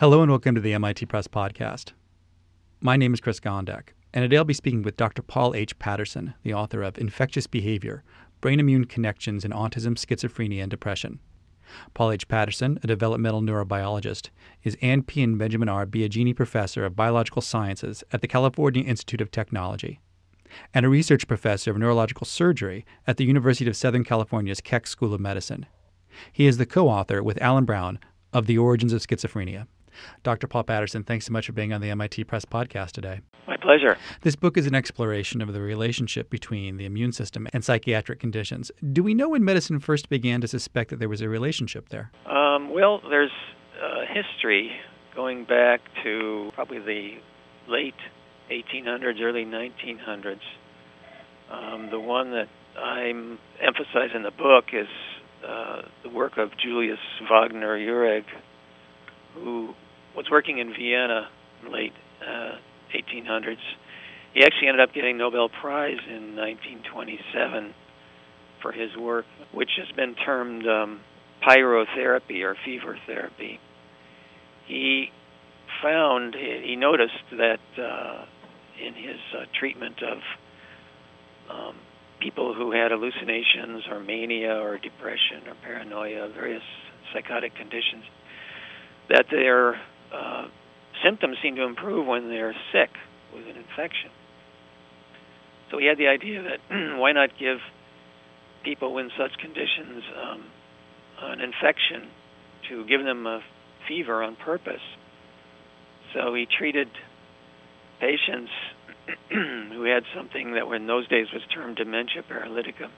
Hello and welcome to the MIT Press Podcast. My name is Chris Gondek, and today I'll be speaking with Dr. Paul H. Patterson, the author of Infectious Behavior Brain Immune Connections in Autism, Schizophrenia, and Depression. Paul H. Patterson, a developmental neurobiologist, is Ann P. and Benjamin R. Biaggini Professor of Biological Sciences at the California Institute of Technology and a research professor of neurological surgery at the University of Southern California's Keck School of Medicine. He is the co author with Alan Brown of The Origins of Schizophrenia. Dr. Paul Patterson, thanks so much for being on the MIT Press podcast today. My pleasure. This book is an exploration of the relationship between the immune system and psychiatric conditions. Do we know when medicine first began to suspect that there was a relationship there? Um, well, there's uh, history going back to probably the late 1800s, early 1900s. Um, the one that I'm emphasizing in the book is uh, the work of Julius Wagner Jauregg, who was working in Vienna in late uh, 1800s. He actually ended up getting Nobel Prize in 1927 for his work, which has been termed um, pyrotherapy or fever therapy. He found, he noticed that uh, in his uh, treatment of um, people who had hallucinations or mania or depression or paranoia, various psychotic conditions, that their uh, symptoms seem to improve when they're sick with an infection. So he had the idea that why not give people in such conditions um, an infection to give them a fever on purpose. So he treated patients who had something that in those days was termed dementia paralytica.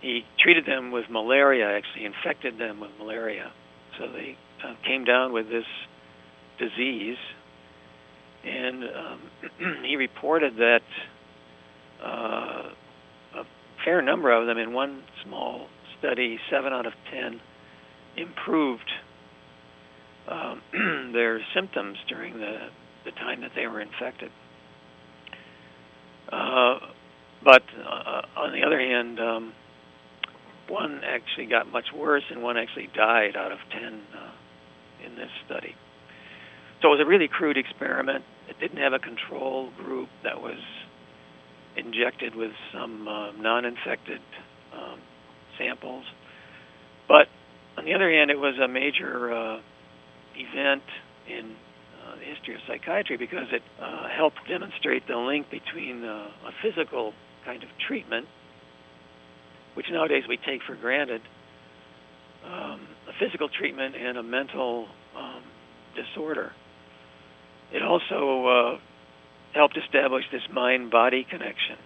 He treated them with malaria, actually infected them with malaria. So they uh, came down with this disease, and um, he reported that uh, a fair number of them, in one small study, seven out of ten, improved um, their symptoms during the, the time that they were infected. Uh, but uh, on the other hand, um, one actually got much worse, and one actually died out of ten uh, in this study. So it was a really crude experiment. It didn't have a control group that was injected with some uh, non-infected um, samples. But on the other hand, it was a major uh, event in uh, the history of psychiatry because it uh, helped demonstrate the link between uh, a physical kind of treatment, which nowadays we take for granted, um, a physical treatment and a mental um, disorder. It also uh, helped establish this mind body connection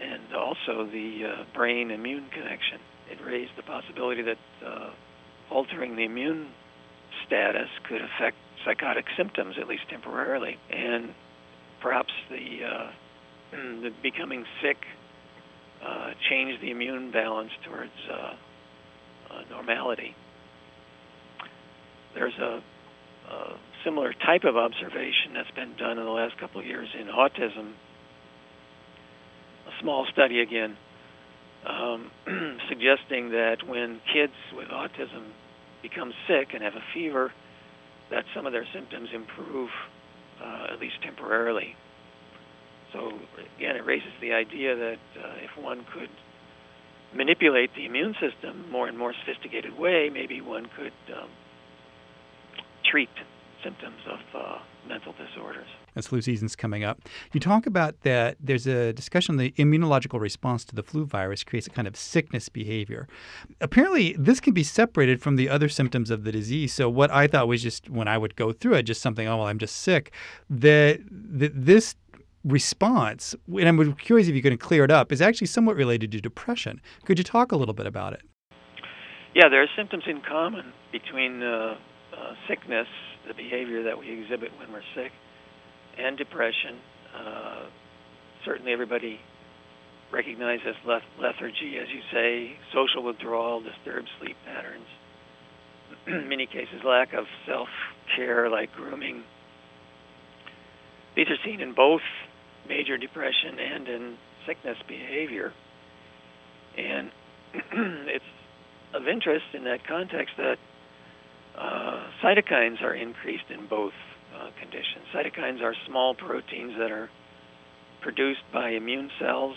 and also the uh, brain immune connection. It raised the possibility that uh, altering the immune status could affect psychotic symptoms, at least temporarily, and perhaps the, uh, the becoming sick uh, change the immune balance towards uh, normality. There's a, a, similar type of observation that's been done in the last couple of years in autism. A small study again, um, suggesting that when kids with autism become sick and have a fever, that some of their symptoms improve, uh, at least temporarily. So again, it raises the idea that uh, if one could manipulate the immune system more and more sophisticated way, maybe one could um, treat symptoms of uh, mental disorders. As flu season's coming up, you talk about that there's a discussion the immunological response to the flu virus creates a kind of sickness behavior. Apparently, this can be separated from the other symptoms of the disease. So, what I thought was just when I would go through it, just something, oh, well, I'm just sick, that, that this response, and I'm curious if you can clear it up, is actually somewhat related to depression. Could you talk a little bit about it? Yeah, there are symptoms in common between uh, uh, sickness, the behavior that we exhibit when we're sick, and depression. Uh, certainly, everybody recognizes leth- lethargy, as you say, social withdrawal, disturbed sleep patterns. in many cases, lack of self care, like grooming. These are seen in both major depression and in sickness behavior. And it's of interest in that context that uh, cytokines are increased in both uh, conditions. Cytokines are small proteins that are produced by immune cells.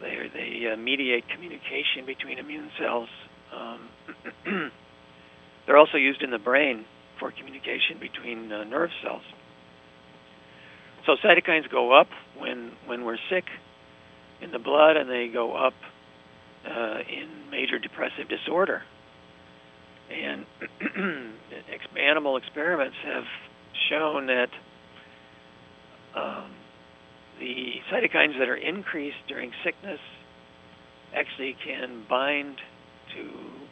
They, they uh, mediate communication between immune cells. Um, they're also used in the brain for communication between uh, nerve cells. So cytokines go up when when we're sick in the blood, and they go up uh, in major depressive disorder. And animal experiments have shown that um, the cytokines that are increased during sickness actually can bind to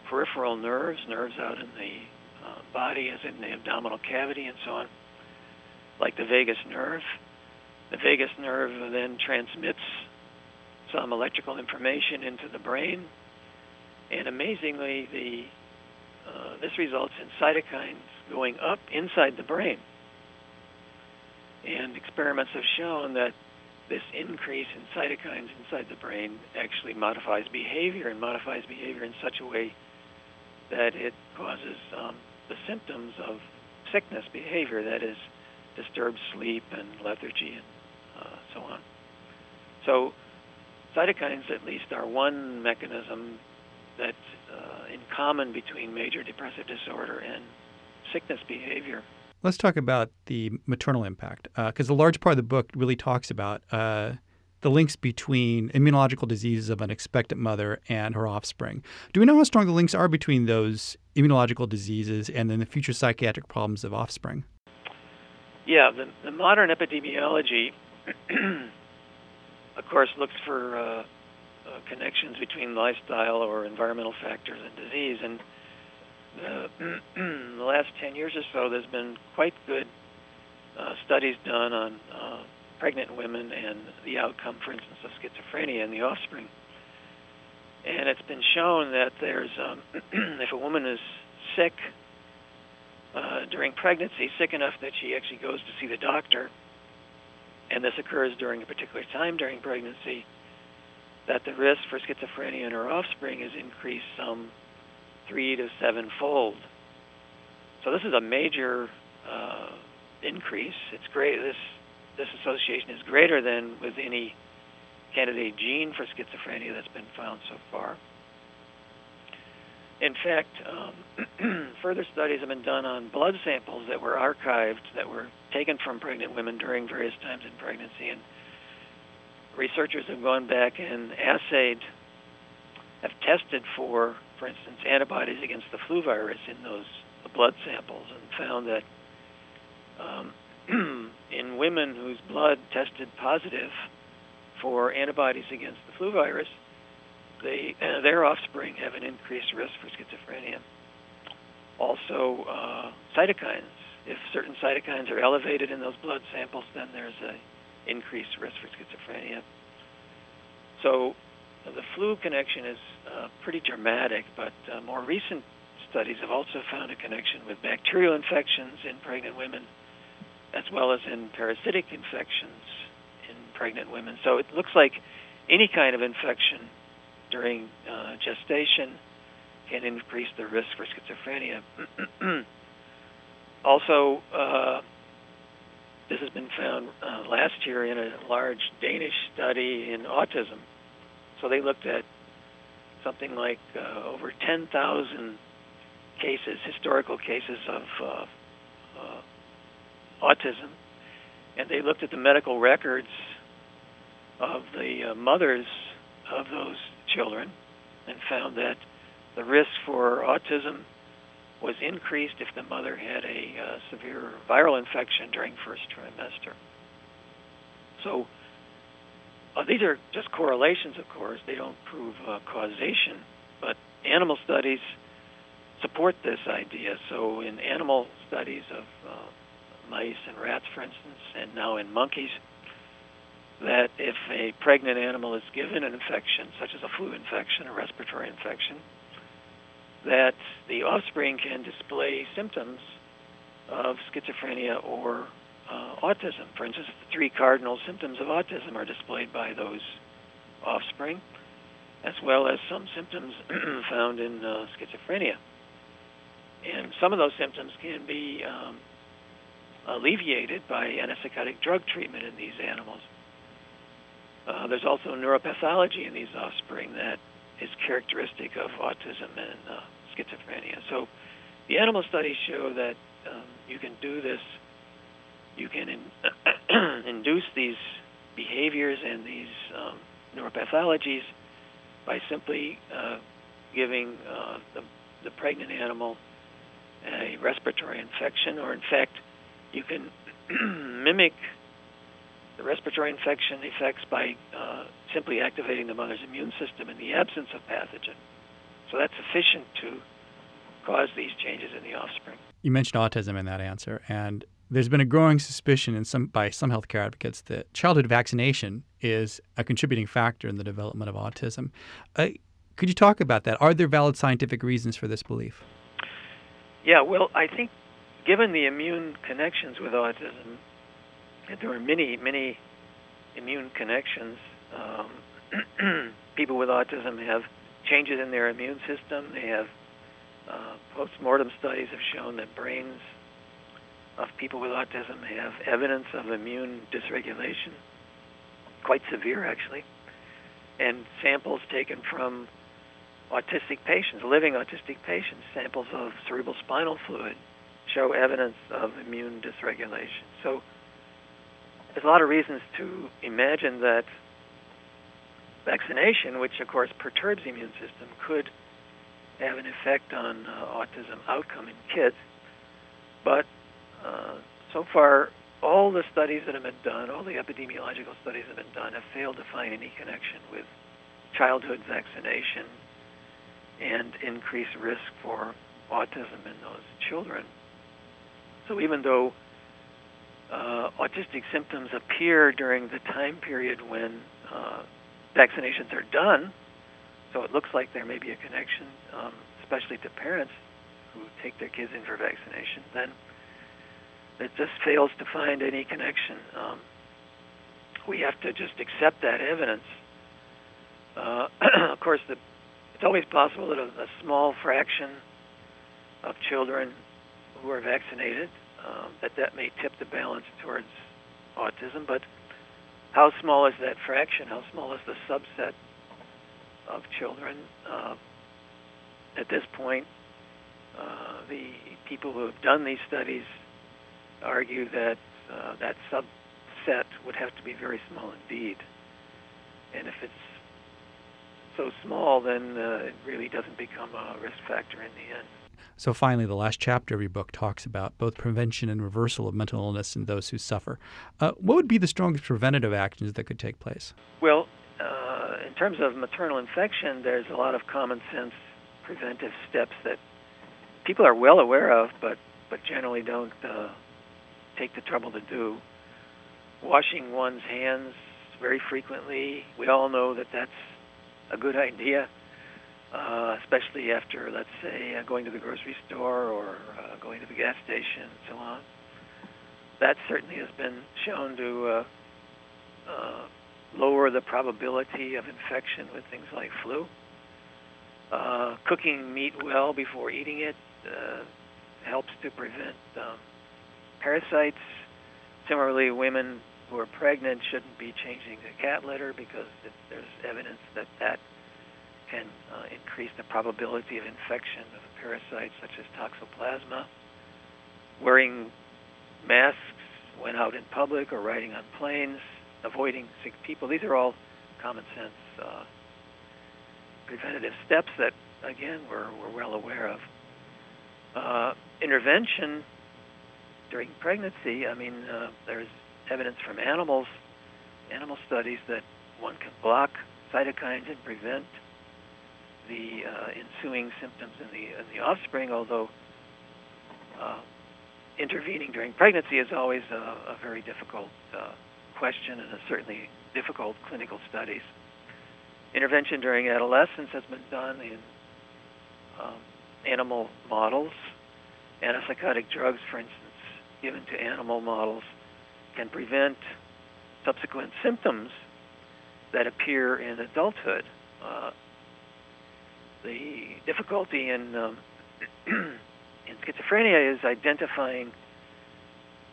peripheral nerves, nerves out in the uh, body, as in the abdominal cavity, and so on, like the vagus nerve. The vagus nerve then transmits some electrical information into the brain, and amazingly, the uh, this results in cytokines going up inside the brain. And experiments have shown that this increase in cytokines inside the brain actually modifies behavior and modifies behavior in such a way that it causes um, the symptoms of sickness behavior, that is, disturbed sleep and lethargy and uh, so on. So, cytokines, at least, are one mechanism that, uh, in common between major depressive disorder and sickness behavior, Let's talk about the maternal impact, because uh, a large part of the book really talks about uh, the links between immunological diseases of an expectant mother and her offspring. Do we know how strong the links are between those immunological diseases and then the future psychiatric problems of offspring? Yeah, the, the modern epidemiology, of course, looks for uh, uh, connections between lifestyle or environmental factors and disease, and uh, the last 10 years or so, there's been quite good uh, studies done on uh, pregnant women and the outcome, for instance, of schizophrenia in the offspring. And it's been shown that there's, um, if a woman is sick uh, during pregnancy, sick enough that she actually goes to see the doctor, and this occurs during a particular time during pregnancy, that the risk for schizophrenia in her offspring is increased some three to sevenfold. So this is a major uh, increase. It's great. This this association is greater than with any candidate gene for schizophrenia that's been found so far. In fact, um, further studies have been done on blood samples that were archived, that were taken from pregnant women during various times in pregnancy, and researchers have gone back and assayed, have tested for for instance, antibodies against the flu virus in those blood samples and found that um, in women whose blood tested positive for antibodies against the flu virus, they, uh, their offspring have an increased risk for schizophrenia. Also, uh, cytokines. If certain cytokines are elevated in those blood samples, then there's an increased risk for schizophrenia. So, the flu connection is uh, pretty dramatic, but uh, more recent studies have also found a connection with bacterial infections in pregnant women, as well as in parasitic infections in pregnant women. So it looks like any kind of infection during uh, gestation can increase the risk for schizophrenia. also, uh, this has been found uh, last year in a large Danish study in autism so they looked at something like uh, over 10,000 cases, historical cases of uh, uh, autism, and they looked at the medical records of the uh, mothers of those children and found that the risk for autism was increased if the mother had a uh, severe viral infection during first trimester. So uh, these are just correlations, of course. They don't prove uh, causation, but animal studies support this idea. So, in animal studies of uh, mice and rats, for instance, and now in monkeys, that if a pregnant animal is given an infection, such as a flu infection, or respiratory infection, that the offspring can display symptoms of schizophrenia or uh, autism. For instance, the three cardinal symptoms of autism are displayed by those offspring, as well as some symptoms found in uh, schizophrenia. and some of those symptoms can be um, alleviated by antipsychotic drug treatment in these animals. Uh, there's also neuropathology in these offspring that is characteristic of autism and uh, schizophrenia. So the animal studies show that um, you can do this. You can in, induce these behaviors and these um, neuropathologies by simply uh, giving uh, the, the pregnant animal a respiratory infection, or in fact, you can mimic the respiratory infection effects by uh, simply activating the mother's immune system in the absence of pathogen. So that's sufficient to cause these changes in the offspring. You mentioned autism in that answer, and there's been a growing suspicion in some by some healthcare advocates that childhood vaccination is a contributing factor in the development of autism. Uh, could you talk about that? Are there valid scientific reasons for this belief? Yeah, well, I think given the immune connections with autism, there are many, many immune connections. Um, people with autism have changes in their immune system. They have uh, post-mortem studies have shown that brains of people with autism have evidence of immune dysregulation, quite severe actually. And samples taken from autistic patients, living autistic patients, samples of cerebral spinal fluid show evidence of immune dysregulation. So there's a lot of reasons to imagine that vaccination, which of course perturbs the immune system, could have an effect on uh, autism outcome in kids. But uh, so far, all the studies that have been done, all the epidemiological studies that have been done, have failed to find any connection with childhood vaccination and increased risk for autism in those children. So even though uh, autistic symptoms appear during the time period when uh, vaccinations are done, so it looks like there may be a connection, um, especially to parents who take their kids in for vaccination, then it just fails to find any connection. Um, we have to just accept that evidence. Uh, of course, the it's always possible that a, a small fraction of children who are vaccinated um, that that may tip the balance towards autism. But how small is that fraction? How small is the subset of children? Uh, at this point, uh, the people who have done these studies argue that uh, that subset would have to be very small indeed. And if it's so small, then uh, it really doesn't become a risk factor in the end. So, finally, the last chapter of your book talks about both prevention and reversal of mental illness in those who suffer. Uh, what would be the strongest preventative actions that could take place? Well, uh, in terms of maternal infection, there's a lot of common sense preventive steps that people are well aware of, but, but generally don't uh, take the trouble to do. Washing one's hands very frequently, we all know that that's a good idea, especially after, let's say, uh, going to the grocery store or uh, going to the gas station and so on. That certainly has been shown to uh, uh, lower the probability of infection with things like flu. Uh, cooking meat well before eating it uh, helps to prevent um, parasites. Similarly, women who are pregnant shouldn't be changing the cat litter because it, there's evidence that that can uh, increase the probability of infection of parasites such as toxoplasma. Wearing masks when out in public or riding on planes, avoiding sick people, these are all common sense uh, preventative steps that, again, we're, we're well aware of. Uh, intervention during pregnancy, I mean, uh, there's evidence from animals, animal studies that one can block cytokines and prevent the uh, ensuing symptoms in the in the offspring. Although uh, intervening during pregnancy is always a, a very difficult uh, question and a certainly difficult clinical studies. Intervention during adolescence has been done in um, animal models. Antipsychotic drugs, for instance, given to animal models can prevent subsequent symptoms that appear in adulthood. Uh, the difficulty in um, in schizophrenia is identifying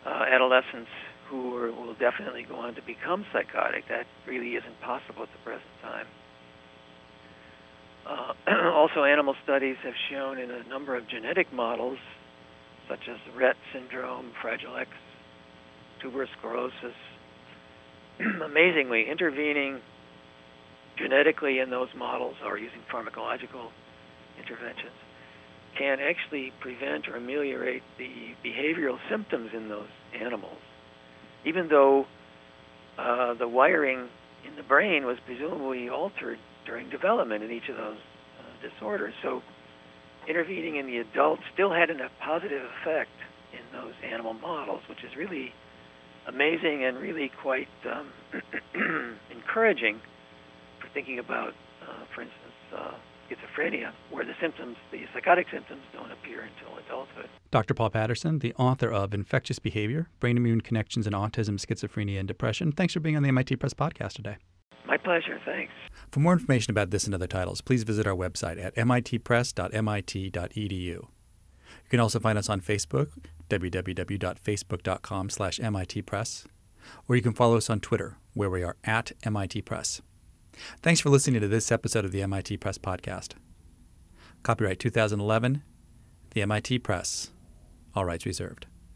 uh, adolescents who are, will definitely go on to become psychotic. That really isn't possible at the present time. Uh, also, animal studies have shown in a number of genetic models, such as Rett syndrome, Fragile X, tuberous sclerosis, amazingly, intervening genetically in those models or using pharmacological interventions can actually prevent or ameliorate the behavioral symptoms in those animals, even though uh, the wiring in the brain was presumably altered during development in each of those uh, disorders. So intervening in the adult still had a positive effect in those animal models, which is really amazing and really quite um, encouraging thinking about, uh, for instance, uh, schizophrenia, where the symptoms, the psychotic symptoms, don't appear until adulthood. Dr. Paul Patterson, the author of Infectious Behavior Brain Immune Connections in Autism, Schizophrenia, and Depression. Thanks for being on the MIT Press podcast today. My pleasure. Thanks. For more information about this and other titles, please visit our website at mitpress.mit.edu. You can also find us on Facebook, www.facebook.com slash mitpress, or you can follow us on Twitter, where we are at MIT Press. Thanks for listening to this episode of the MIT Press Podcast. Copyright 2011, the MIT Press. All rights reserved.